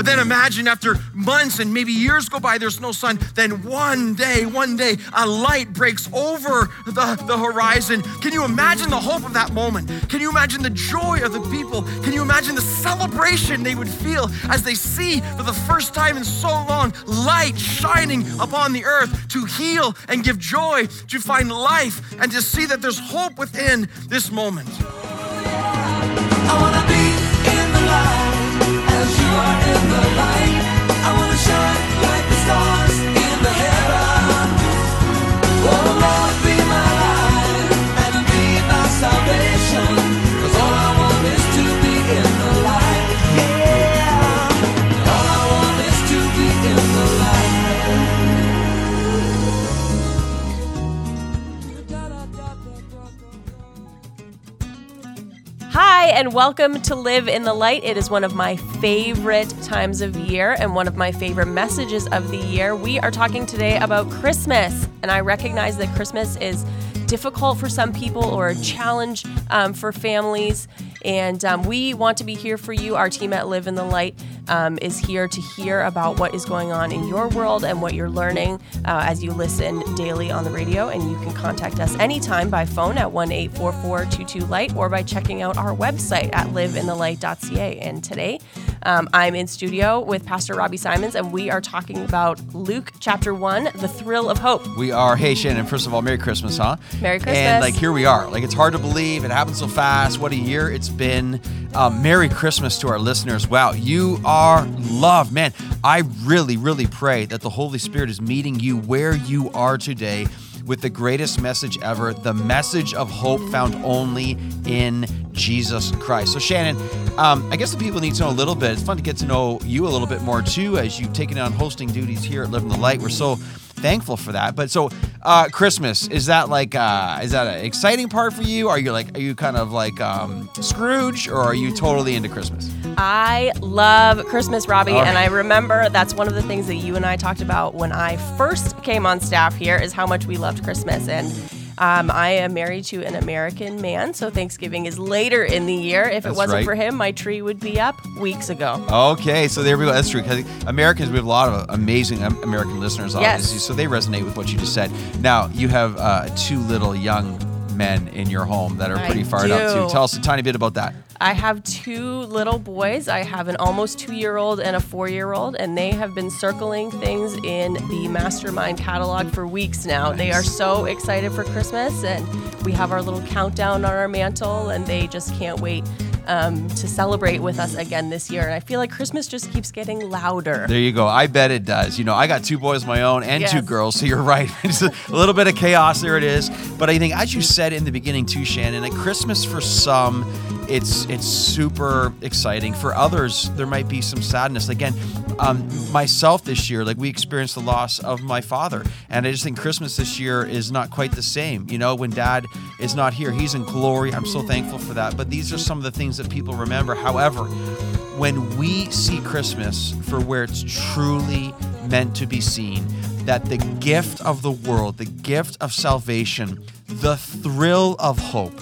But then imagine after months and maybe years go by, there's no sun. Then one day, one day, a light breaks over the, the horizon. Can you imagine the hope of that moment? Can you imagine the joy of the people? Can you imagine the celebration they would feel as they see for the first time in so long light shining upon the earth to heal and give joy, to find life, and to see that there's hope within this moment? Hi, and welcome to Live in the Light. It is one of my favorite times of year and one of my favorite messages of the year. We are talking today about Christmas, and I recognize that Christmas is difficult for some people or a challenge um, for families. And um, we want to be here for you. Our team at Live in the Light um, is here to hear about what is going on in your world and what you're learning uh, as you listen daily on the radio. And you can contact us anytime by phone at 1 844 Light or by checking out our website at liveinthelight.ca. And today, um, I'm in studio with Pastor Robbie Simons, and we are talking about Luke chapter 1, the thrill of hope. We are. Hey, Shannon, first of all, Merry Christmas, huh? Merry Christmas. And like, here we are. Like, it's hard to believe. It happened so fast. What a year it's been. Um, Merry Christmas to our listeners. Wow, you are loved. Man, I really, really pray that the Holy Spirit is meeting you where you are today with the greatest message ever the message of hope found only in Jesus Christ. So, Shannon, um, I guess the people need to know a little bit. It's fun to get to know you a little bit more too as you've taken on hosting duties here at Live in the Light. We're so thankful for that. But so, uh, Christmas is that like uh, is that an exciting part for you? Are you like are you kind of like um, Scrooge or are you totally into Christmas? I love Christmas, Robbie, Okay. and I remember that's one of the things that you and I talked about when I first came on staff here is how much we loved Christmas. And um, I am married to an American man, so Thanksgiving is later in the year. If it wasn't right. for him, my tree would be up weeks ago. Okay, so there we go. That's true. Because Americans, we have a lot of amazing American listeners, Yes. obviously, so they resonate with what you just said. Now, you have uh, two little young men in your home that are I pretty fired up do. too. Tell us a tiny bit about that. I have two little boys. I have an almost two year old and a four year old, and they have been circling things in the Mastermind catalog for weeks now. They are so excited for Christmas, and we have our little countdown on our mantle, and they just can't wait um, to celebrate with us again this year. And I feel like Christmas just keeps getting louder. There you go. I bet it does. You know, I got two boys of my own and two girls, so you're right. It's a little bit of chaos. There it is. But I think, as you said in the beginning too, Shannon, at Christmas for some, it's it's super exciting. For others, there might be some sadness. Again, um, myself this year, like we experienced the loss of my father, and I just think Christmas this year is not quite the same. You know, when Dad is not here, he's in glory. I'm so thankful for that. But these are some of the things that people remember. However, when we see Christmas for where it's truly meant to be seen, that the gift of the world, the gift of salvation, the thrill of hope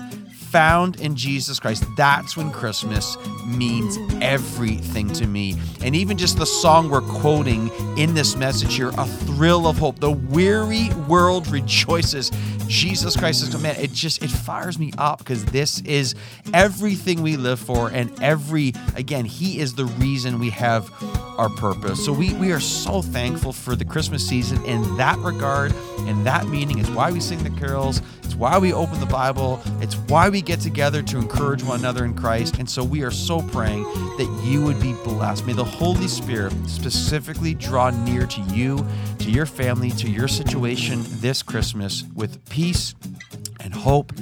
found in Jesus Christ, that's when Christmas means everything to me. And even just the song we're quoting in this message here, a thrill of hope. The weary world rejoices. Jesus Christ is man. It just it fires me up because this is everything we live for, and every again, He is the reason we have our purpose. So we we are so thankful for the Christmas season in that regard, in that meaning. It's why we sing the carols. It's why we open the Bible. It's why we get together to encourage one another in Christ. And so we are so praying that you would be blessed. May the Holy Spirit specifically draw near to you, to your family, to your situation this Christmas with peace and hope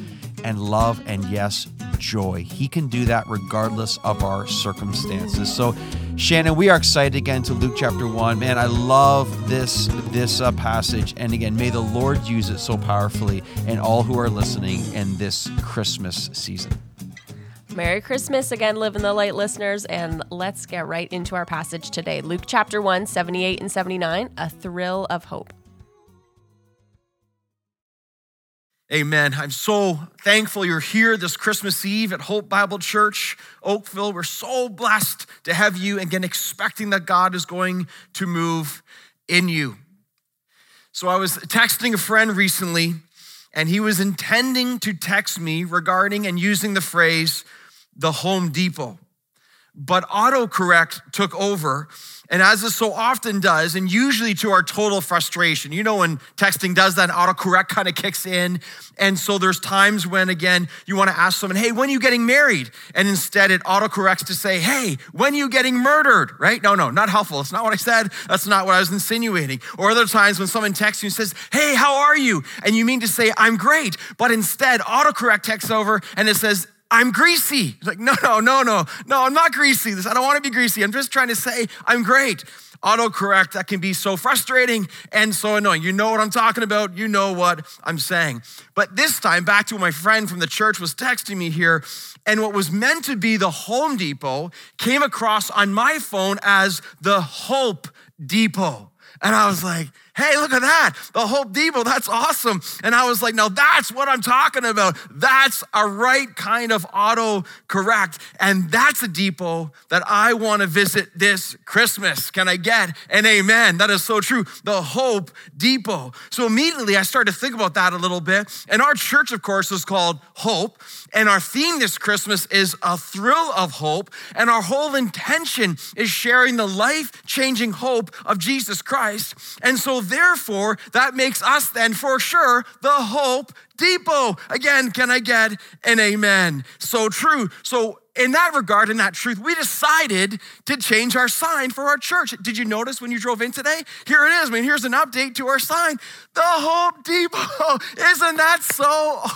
and love and yes, joy. He can do that regardless of our circumstances. So, Shannon, we are excited again to Luke chapter 1. Man, I love this this uh, passage and again, may the Lord use it so powerfully and all who are listening in this Christmas season. Merry Christmas again, Live in the Light listeners, and let's get right into our passage today. Luke chapter 1, 78 and 79, a thrill of hope. Amen. I'm so thankful you're here this Christmas Eve at Hope Bible Church, Oakville. We're so blessed to have you, again, expecting that God is going to move in you. So I was texting a friend recently, and he was intending to text me regarding and using the phrase, the Home Depot. But autocorrect took over and as this so often does, and usually to our total frustration, you know, when texting does that, autocorrect kind of kicks in. And so there's times when, again, you want to ask someone, hey, when are you getting married? And instead it autocorrects to say, hey, when are you getting murdered? Right? No, no, not helpful. It's not what I said. That's not what I was insinuating. Or other times when someone texts you and says, hey, how are you? And you mean to say, I'm great. But instead, autocorrect texts over and it says, I'm greasy. It's like, no, no, no, no, no, I'm not greasy. This, I don't want to be greasy. I'm just trying to say I'm great. Autocorrect, that can be so frustrating and so annoying. You know what I'm talking about. You know what I'm saying. But this time, back to what my friend from the church was texting me here, and what was meant to be the Home Depot came across on my phone as the Hope Depot. And I was like, hey, look at that. The Hope Depot, that's awesome. And I was like, now that's what I'm talking about. That's a right kind of auto correct. And that's a depot that I want to visit this Christmas. Can I get an amen? That is so true. The Hope Depot. So immediately I started to think about that a little bit. And our church, of course, is called Hope. And our theme this Christmas is a thrill of hope. And our whole intention is sharing the life changing hope of Jesus Christ. And so therefore, that makes us then for sure the Hope Depot. Again, can I get an amen? So true. So in that regard, in that truth, we decided to change our sign for our church. Did you notice when you drove in today? Here it is. I mean, here's an update to our sign. The Hope Depot. Isn't that so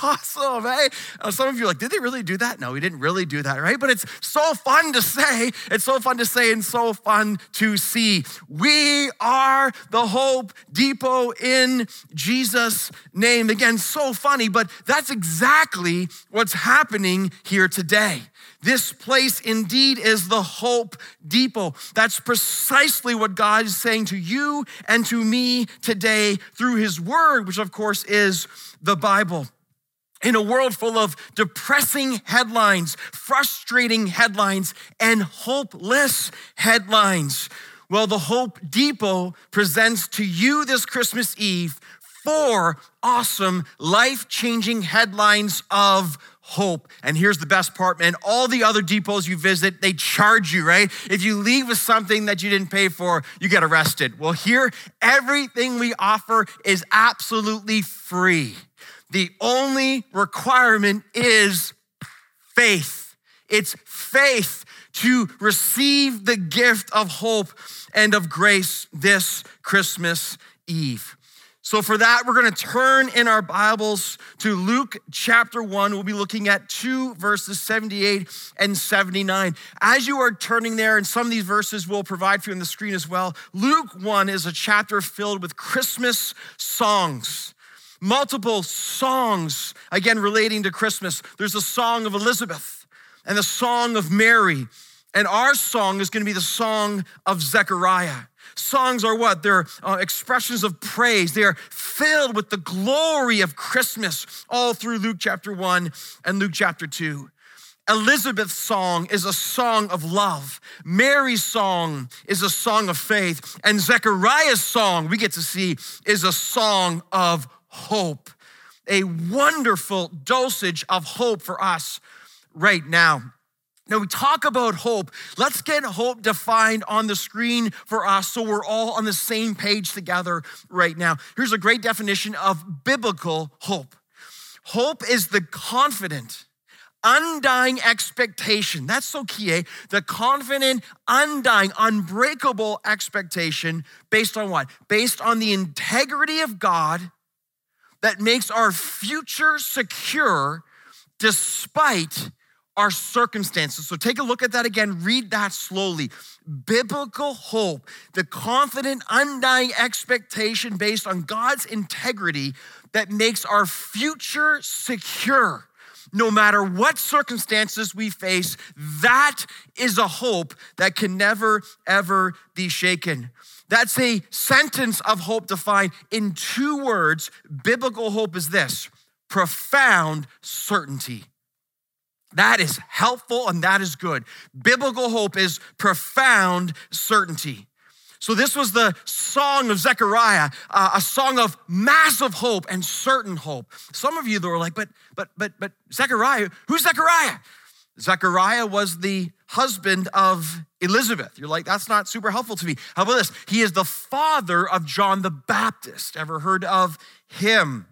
awesome? Hey, uh, some of you are like, did they really do that? No, we didn't really do that, right? But it's so fun to say. It's so fun to say and so fun to see. We are the Hope Depot in Jesus' name. Again, so funny, but that's exactly what's happening here today. This place indeed is the Hope Depot. That's precisely what God is saying to you and to me today through His Word, which of course is the Bible. In a world full of depressing headlines, frustrating headlines, and hopeless headlines, well, the Hope Depot presents to you this Christmas Eve four awesome, life changing headlines of hope. And here's the best part, man. All the other depots you visit, they charge you, right? If you leave with something that you didn't pay for, you get arrested. Well, here, everything we offer is absolutely free. The only requirement is faith. It's faith to receive the gift of hope and of grace this Christmas Eve. So, for that, we're going to turn in our Bibles to Luke chapter 1. We'll be looking at two verses 78 and 79. As you are turning there, and some of these verses will provide for you on the screen as well, Luke 1 is a chapter filled with Christmas songs. Multiple songs, again, relating to Christmas. There's a song of Elizabeth and the song of Mary. And our song is going to be the song of Zechariah. Songs are what? They're uh, expressions of praise. They're filled with the glory of Christmas all through Luke chapter 1 and Luke chapter 2. Elizabeth's song is a song of love. Mary's song is a song of faith. And Zechariah's song, we get to see, is a song of hope. A wonderful dosage of hope for us right now. Now, we talk about hope. Let's get hope defined on the screen for us so we're all on the same page together right now. Here's a great definition of biblical hope hope is the confident, undying expectation. That's so key, eh? The confident, undying, unbreakable expectation based on what? Based on the integrity of God that makes our future secure despite our circumstances. So take a look at that again, read that slowly. Biblical hope, the confident, undying expectation based on God's integrity that makes our future secure. No matter what circumstances we face, that is a hope that can never, ever be shaken. That's a sentence of hope defined in two words. Biblical hope is this profound certainty. That is helpful and that is good. Biblical hope is profound certainty. So, this was the song of Zechariah, uh, a song of massive hope and certain hope. Some of you that were like, but, but, but, but, Zechariah, who's Zechariah? Zechariah was the husband of Elizabeth. You're like, that's not super helpful to me. How about this? He is the father of John the Baptist. Ever heard of him?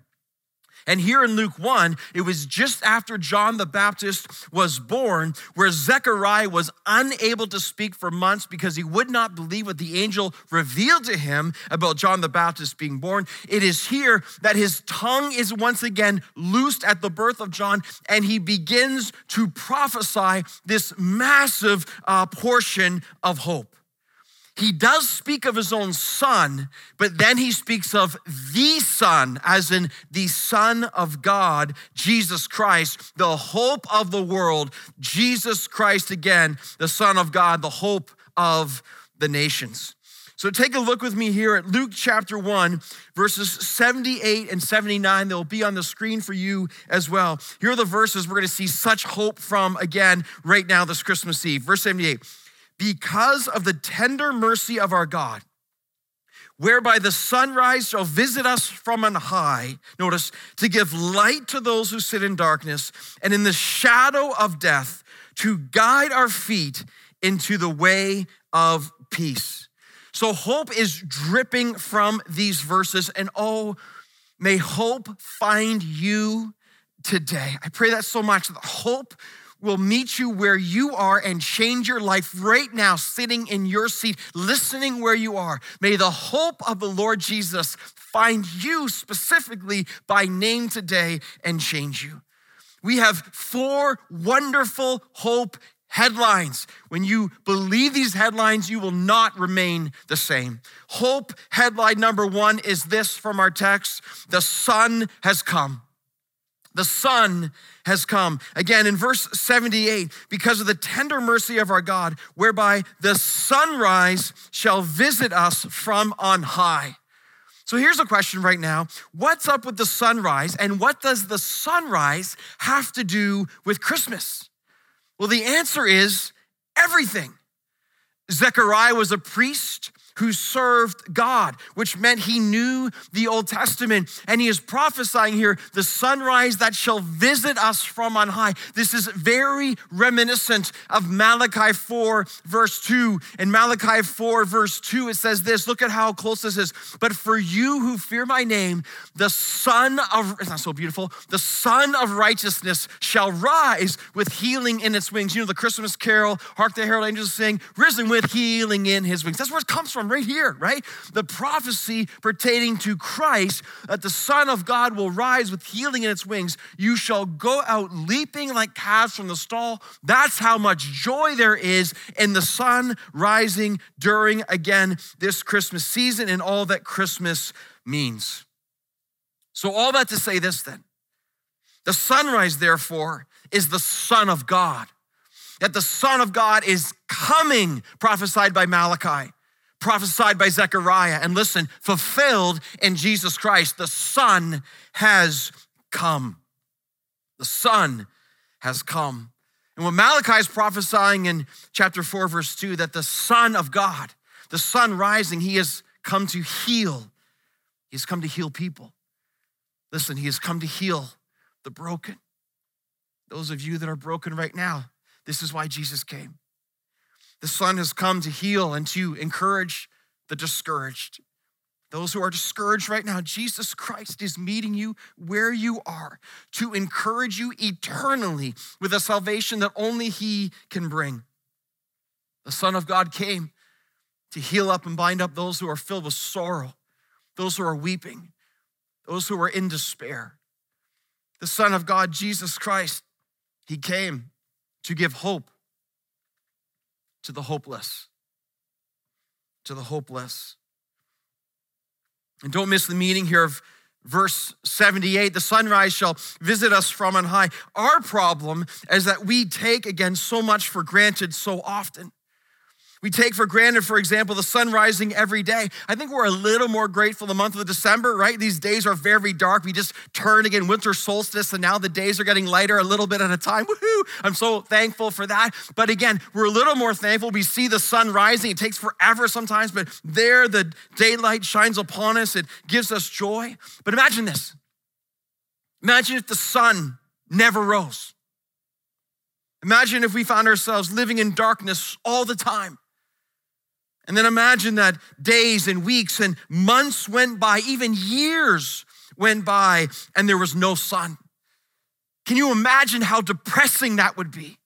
And here in Luke 1, it was just after John the Baptist was born, where Zechariah was unable to speak for months because he would not believe what the angel revealed to him about John the Baptist being born. It is here that his tongue is once again loosed at the birth of John, and he begins to prophesy this massive uh, portion of hope he does speak of his own son, but then he speaks of the son, as in the son of God, Jesus Christ, the hope of the world, Jesus Christ again, the son of God, the hope of the nations. So take a look with me here at Luke chapter 1, verses 78 and 79. They'll be on the screen for you as well. Here are the verses we're going to see such hope from again right now this Christmas Eve. Verse 78 because of the tender mercy of our God, whereby the sunrise shall visit us from on high. Notice, to give light to those who sit in darkness and in the shadow of death, to guide our feet into the way of peace. So, hope is dripping from these verses, and oh, may hope find you today. I pray that so much that hope will meet you where you are and change your life right now, sitting in your seat, listening where you are. May the hope of the Lord Jesus find you specifically by name today and change you. We have four wonderful hope headlines. When you believe these headlines, you will not remain the same. Hope headline number one is this from our text The sun has come. The Son has come. Again, in verse 78, because of the tender mercy of our God, whereby the sunrise shall visit us from on high. So here's a question right now What's up with the sunrise, and what does the sunrise have to do with Christmas? Well, the answer is everything. Zechariah was a priest who served God, which meant he knew the Old Testament. And he is prophesying here the sunrise that shall visit us from on high. This is very reminiscent of Malachi 4, verse 2. In Malachi 4, verse 2, it says this look at how close this is. But for you who fear my name, the Son of, it's not so beautiful, the Son of righteousness shall rise with healing in its wings. You know, the Christmas carol, Hark the Herald Angels sing, risen with healing in his wings. That's where it comes from right here, right? The prophecy pertaining to Christ that the Son of God will rise with healing in its wings. You shall go out leaping like calves from the stall. That's how much joy there is in the sun rising during, again, this Christmas season and all that Christmas means. So, all that to say this then the sunrise, therefore, is the Son of God. That the Son of God is coming, prophesied by Malachi prophesied by Zechariah, and listen, fulfilled in Jesus Christ. The Son has come. The Son has come. And when Malachi is prophesying in chapter 4, verse 2, that the Son of God, the sun rising, he has come to heal. He has come to heal people. Listen, he has come to heal the broken. Those of you that are broken right now, this is why Jesus came. The Son has come to heal and to encourage the discouraged. Those who are discouraged right now, Jesus Christ is meeting you where you are to encourage you eternally with a salvation that only He can bring. The Son of God came to heal up and bind up those who are filled with sorrow, those who are weeping, those who are in despair. The Son of God, Jesus Christ, He came to give hope to the hopeless. To the hopeless. And don't miss the meaning here of verse 78 the sunrise shall visit us from on high. Our problem is that we take again so much for granted so often. We take for granted, for example, the sun rising every day. I think we're a little more grateful the month of December, right? These days are very dark. We just turned again winter solstice, and now the days are getting lighter a little bit at a time. Woohoo! I'm so thankful for that. But again, we're a little more thankful. We see the sun rising. It takes forever sometimes, but there the daylight shines upon us. It gives us joy. But imagine this. Imagine if the sun never rose. Imagine if we found ourselves living in darkness all the time. And then imagine that days and weeks and months went by, even years went by, and there was no sun. Can you imagine how depressing that would be?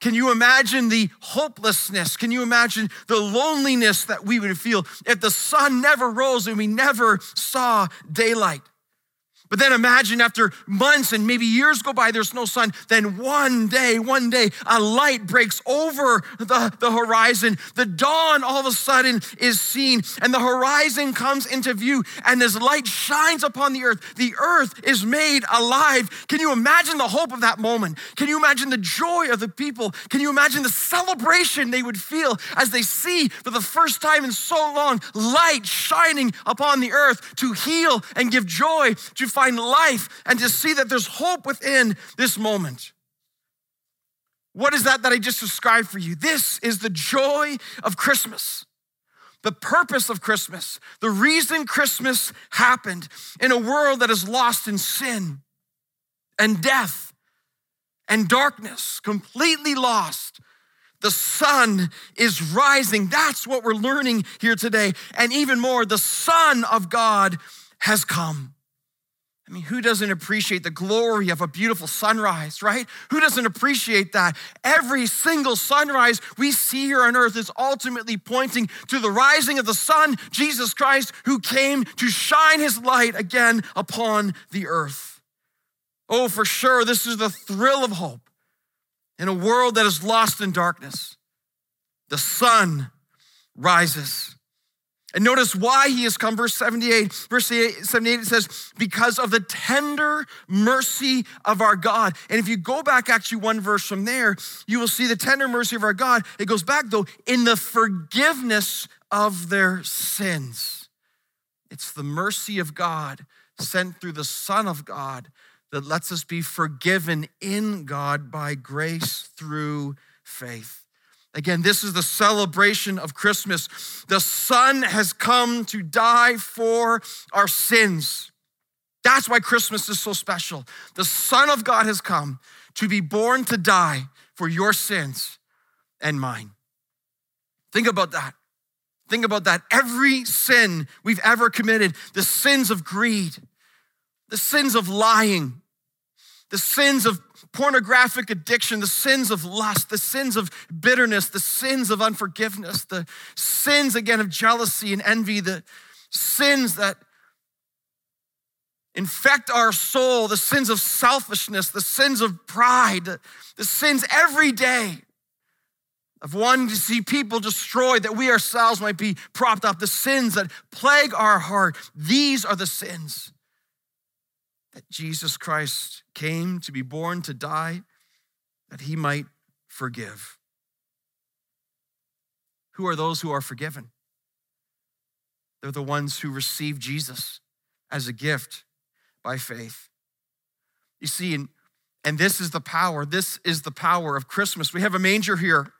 Can you imagine the hopelessness? Can you imagine the loneliness that we would feel if the sun never rose and we never saw daylight? But then imagine after months and maybe years go by, there's no sun. Then one day, one day, a light breaks over the, the horizon. The dawn all of a sudden is seen, and the horizon comes into view, and this light shines upon the earth. The earth is made alive. Can you imagine the hope of that moment? Can you imagine the joy of the people? Can you imagine the celebration they would feel as they see for the first time in so long light shining upon the earth to heal and give joy, to find life and to see that there's hope within this moment. What is that that I just described for you? This is the joy of Christmas. The purpose of Christmas, the reason Christmas happened in a world that is lost in sin and death and darkness, completely lost. The sun is rising. That's what we're learning here today. And even more, the Son of God has come. I mean, who doesn't appreciate the glory of a beautiful sunrise, right? Who doesn't appreciate that? Every single sunrise we see here on earth is ultimately pointing to the rising of the sun, Jesus Christ, who came to shine his light again upon the earth. Oh, for sure, this is the thrill of hope in a world that is lost in darkness. The sun rises. And notice why he has come. Verse 78, verse 78, it says, because of the tender mercy of our God. And if you go back actually one verse from there, you will see the tender mercy of our God. It goes back though, in the forgiveness of their sins. It's the mercy of God sent through the Son of God that lets us be forgiven in God by grace through faith. Again, this is the celebration of Christmas. The Son has come to die for our sins. That's why Christmas is so special. The Son of God has come to be born to die for your sins and mine. Think about that. Think about that. Every sin we've ever committed, the sins of greed, the sins of lying, the sins of pornographic addiction, the sins of lust, the sins of bitterness, the sins of unforgiveness, the sins again of jealousy and envy, the sins that infect our soul, the sins of selfishness, the sins of pride, the sins every day of wanting to see people destroyed that we ourselves might be propped up, the sins that plague our heart. These are the sins that Jesus Christ came to be born to die that he might forgive. Who are those who are forgiven? They're the ones who receive Jesus as a gift by faith. You see, and, and this is the power, this is the power of Christmas. We have a manger here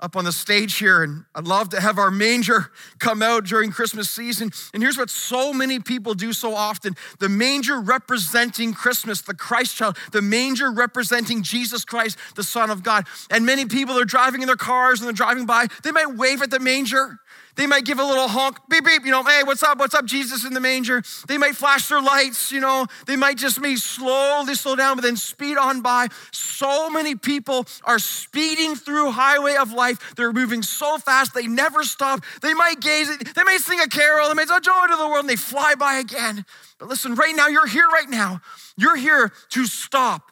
up on the stage here, and I'd love to have our manger come out during Christmas season. And here's what so many people do so often the manger representing Christmas, the Christ child, the manger representing Jesus Christ, the Son of God. And many people are driving in their cars and they're driving by, they might wave at the manger. They might give a little honk, beep, beep, you know, hey, what's up? What's up, Jesus in the manger? They might flash their lights, you know, they might just maybe slowly slow down, but then speed on by. So many people are speeding through highway of life. They're moving so fast, they never stop. They might gaze, they may sing a carol, they may say, joy to the world, and they fly by again. But listen, right now, you're here right now. You're here to stop,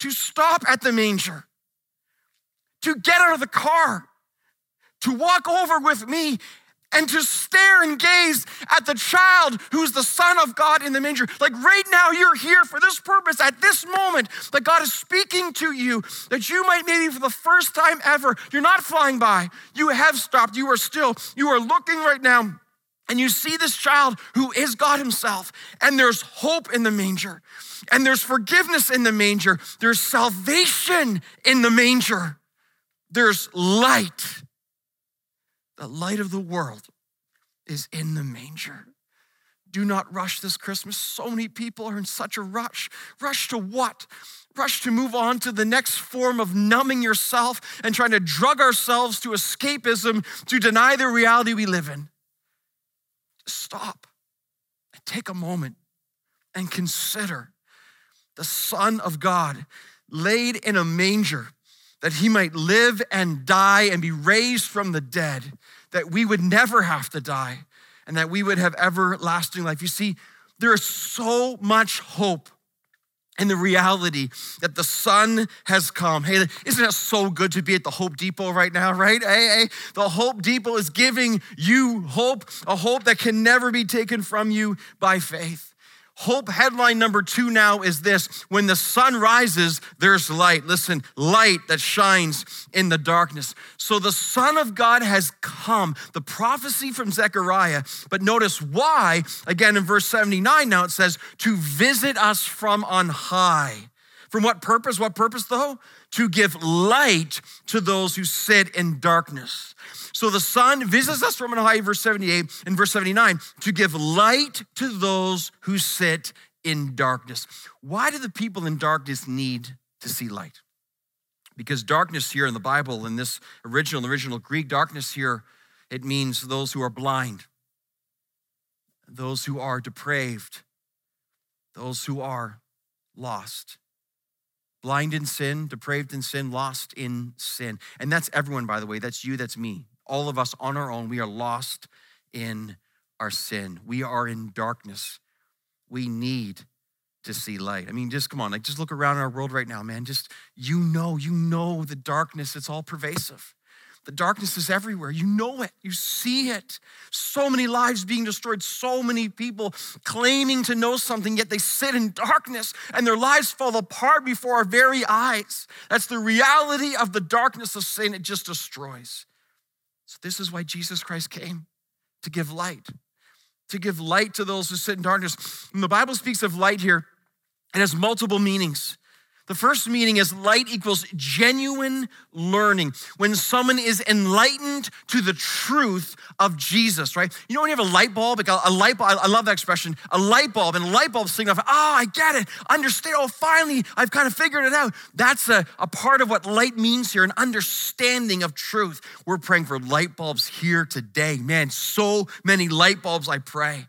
to stop at the manger, to get out of the car to walk over with me and to stare and gaze at the child who's the Son of God in the manger. Like right now, you're here for this purpose at this moment that God is speaking to you, that you might maybe for the first time ever, you're not flying by, you have stopped, you are still, you are looking right now. And you see this child who is God Himself, and there's hope in the manger, and there's forgiveness in the manger, there's salvation in the manger, there's light the light of the world is in the manger. Do not rush this Christmas. So many people are in such a rush. Rush to what? Rush to move on to the next form of numbing yourself and trying to drug ourselves to escapism to deny the reality we live in. Stop and take a moment and consider the Son of God laid in a manger that he might live and die and be raised from the dead, that we would never have to die and that we would have everlasting life. You see, there is so much hope in the reality that the sun has come. Hey, isn't it so good to be at the Hope Depot right now, right? Hey, hey, the Hope Depot is giving you hope, a hope that can never be taken from you by faith. Hope headline number two now is this when the sun rises, there's light. Listen, light that shines in the darkness. So the Son of God has come, the prophecy from Zechariah. But notice why, again in verse 79, now it says, to visit us from on high. From what purpose? What purpose though? To give light to those who sit in darkness. So the sun visits us from on high, verse 78 and verse 79, to give light to those who sit in darkness. Why do the people in darkness need to see light? Because darkness here in the Bible, in this original, original Greek, darkness here, it means those who are blind, those who are depraved, those who are lost blind in sin, depraved in sin, lost in sin. And that's everyone, by the way. That's you, that's me all of us on our own, we are lost in our sin. We are in darkness. We need to see light. I mean, just come on, like just look around our world right now, man. Just you know, you know the darkness, it's all pervasive. The darkness is everywhere. You know it. You see it. So many lives being destroyed, so many people claiming to know something, yet they sit in darkness and their lives fall apart before our very eyes. That's the reality of the darkness of sin. It just destroys. So, this is why Jesus Christ came to give light, to give light to those who sit in darkness. When the Bible speaks of light here, it has multiple meanings. The first meaning is light equals genuine learning. When someone is enlightened to the truth of Jesus, right? You know when you have a light bulb, like a, light bulb, I love that expression, a light bulb, and a light bulb signify, oh, I get it, understand, oh, finally, I've kind of figured it out. That's a, a part of what light means here, an understanding of truth. We're praying for light bulbs here today. Man, so many light bulbs, I pray.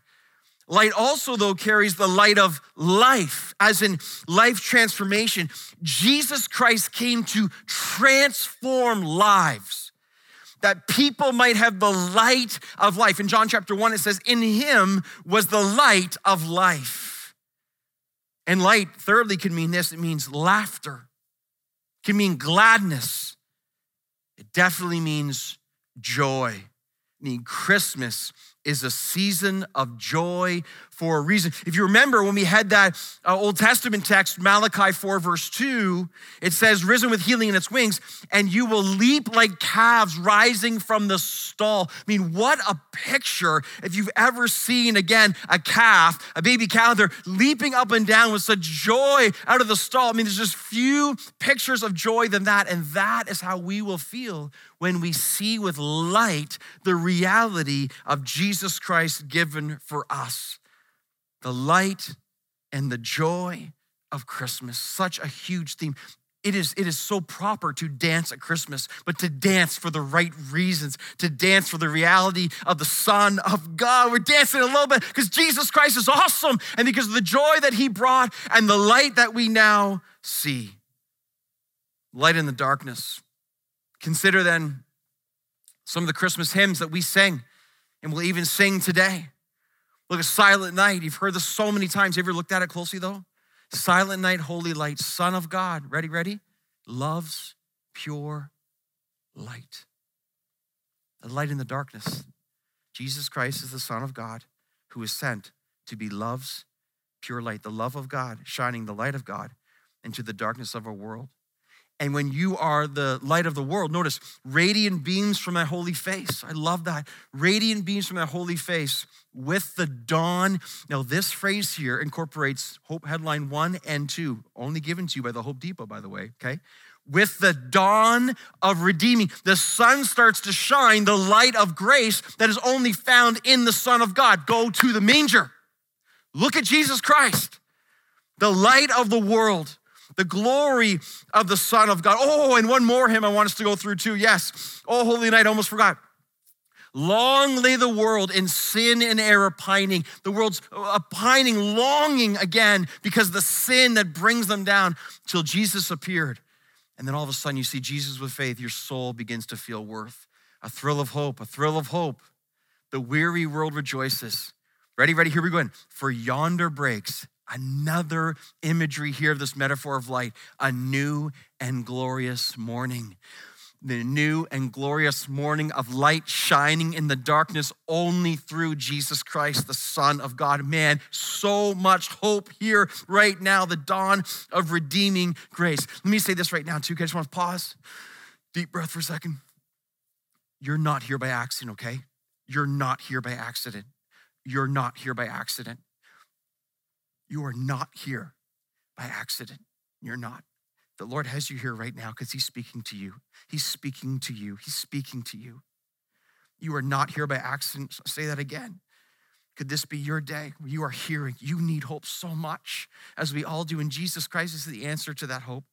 Light also, though, carries the light of life, as in life transformation. Jesus Christ came to transform lives, that people might have the light of life. In John chapter 1, it says, In him was the light of life. And light, thirdly, can mean this it means laughter, it can mean gladness. It definitely means joy. I mean, Christmas is a season of joy for a reason. If you remember when we had that uh, Old Testament text, Malachi 4, verse 2, it says, Risen with healing in its wings, and you will leap like calves rising from the stall. I mean, what a picture if you've ever seen, again, a calf, a baby cow, they're leaping up and down with such joy out of the stall. I mean, there's just few pictures of joy than that, and that is how we will feel when we see with light the reality of Jesus Christ given for us. The light and the joy of Christmas, such a huge theme. It is, it is so proper to dance at Christmas, but to dance for the right reasons, to dance for the reality of the Son of God. We're dancing a little bit because Jesus Christ is awesome and because of the joy that He brought and the light that we now see. Light in the darkness. Consider then some of the Christmas hymns that we sing and we'll even sing today. Look at Silent Night. You've heard this so many times. Have you ever looked at it closely though? Silent Night, Holy Light, Son of God. Ready, ready? Love's pure light. The light in the darkness. Jesus Christ is the Son of God who is sent to be love's pure light, the love of God, shining the light of God into the darkness of our world. And when you are the light of the world, notice radiant beams from that holy face. I love that. Radiant beams from that holy face with the dawn. Now, this phrase here incorporates Hope Headline 1 and 2, only given to you by the Hope Depot, by the way, okay? With the dawn of redeeming, the sun starts to shine, the light of grace that is only found in the Son of God. Go to the manger. Look at Jesus Christ, the light of the world the glory of the Son of God. Oh, and one more hymn I want us to go through too. Yes. Oh, Holy Night, almost forgot. Long lay the world in sin and error pining. The world's uh, pining, longing again because the sin that brings them down till Jesus appeared. And then all of a sudden you see Jesus with faith, your soul begins to feel worth. A thrill of hope, a thrill of hope. The weary world rejoices. Ready, ready, here we go in. For yonder breaks Another imagery here of this metaphor of light, a new and glorious morning. The new and glorious morning of light shining in the darkness only through Jesus Christ, the Son of God. Man, so much hope here right now, the dawn of redeeming grace. Let me say this right now, too. I just want to pause. Deep breath for a second. You're not here by accident, okay? You're not here by accident. You're not here by accident. You are not here by accident. You're not. The Lord has you here right now because He's speaking to you. He's speaking to you. He's speaking to you. You are not here by accident. Say that again. Could this be your day you are hearing you need hope so much, as we all do, and Jesus Christ is the answer to that hope?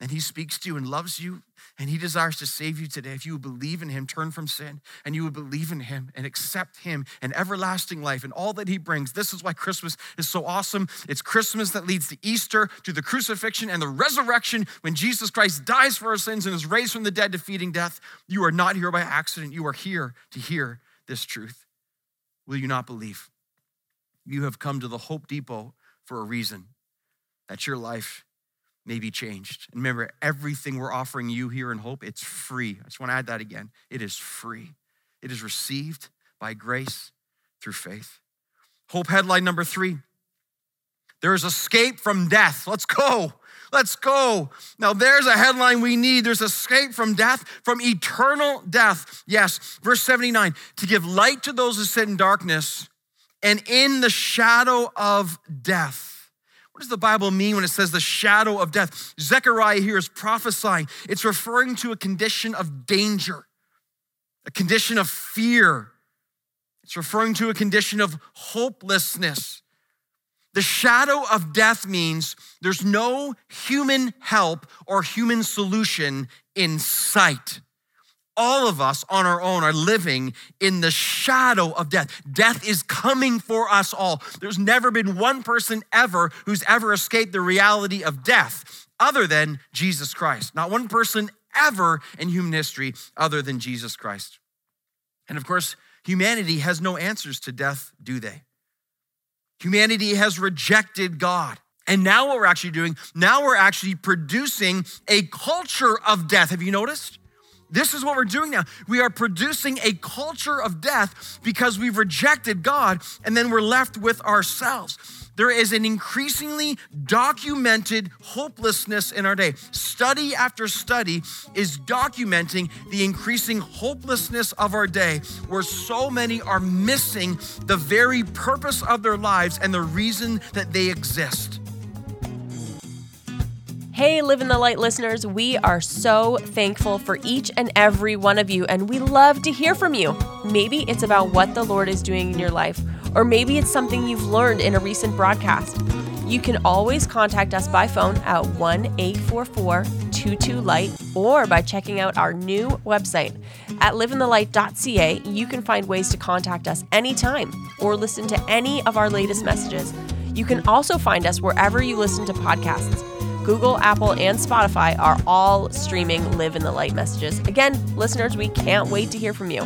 And he speaks to you and loves you and he desires to save you today. If you would believe in him turn from sin and you would believe in him and accept him and everlasting life and all that he brings. This is why christmas is so awesome. It's christmas that leads to easter to the crucifixion and the resurrection. When jesus christ dies for our sins and is raised from the dead defeating death you are not here by accident. You are here to hear this truth. Will you not believe? You have come to the hope depot for a reason that your life may be changed. And remember, everything we're offering you here in Hope, it's free. I just want to add that again. It is free. It is received by grace through faith. Hope headline number three there is escape from death. Let's go. Let's go. Now, there's a headline we need. There's escape from death, from eternal death. Yes, verse 79 to give light to those who sit in darkness and in the shadow of death what does the Bible mean when it says the shadow of death? Zechariah here is prophesying. It's referring to a condition of danger, a condition of fear. It's referring to a condition of hopelessness. The shadow of death means there's no human help or human solution in sight all of us on our own are living in the shadow of death. Death is coming for us all. There's never been one person ever who's ever escaped the reality of death other than Jesus Christ. Not one person ever in human history other than Jesus Christ. And of course, humanity has no answers to death, do they? Humanity has rejected God. And now, what we're actually doing, now we're actually producing a culture of death. Have you noticed? This is what we're doing now. We are producing a culture of death because we've rejected God and then we're left with ourselves. There is an increasingly documented hopelessness in our day. Study after study is documenting the increasing hopelessness of our day, where so many are missing the very purpose of their lives and the reason that they exist. Hey, Live in the Light listeners, we are so thankful for each and every one of you, and we love to hear from you. Maybe it's about what the Lord is doing in your life, or maybe it's something you've learned in a recent broadcast. You can always contact us by phone at 1 844 22 Light or by checking out our new website at liveinthelight.ca. You can find ways to contact us anytime or listen to any of our latest messages. You can also find us wherever you listen to podcasts. Google, Apple, and Spotify are all streaming Live in the Light messages. Again, listeners, we can't wait to hear from you.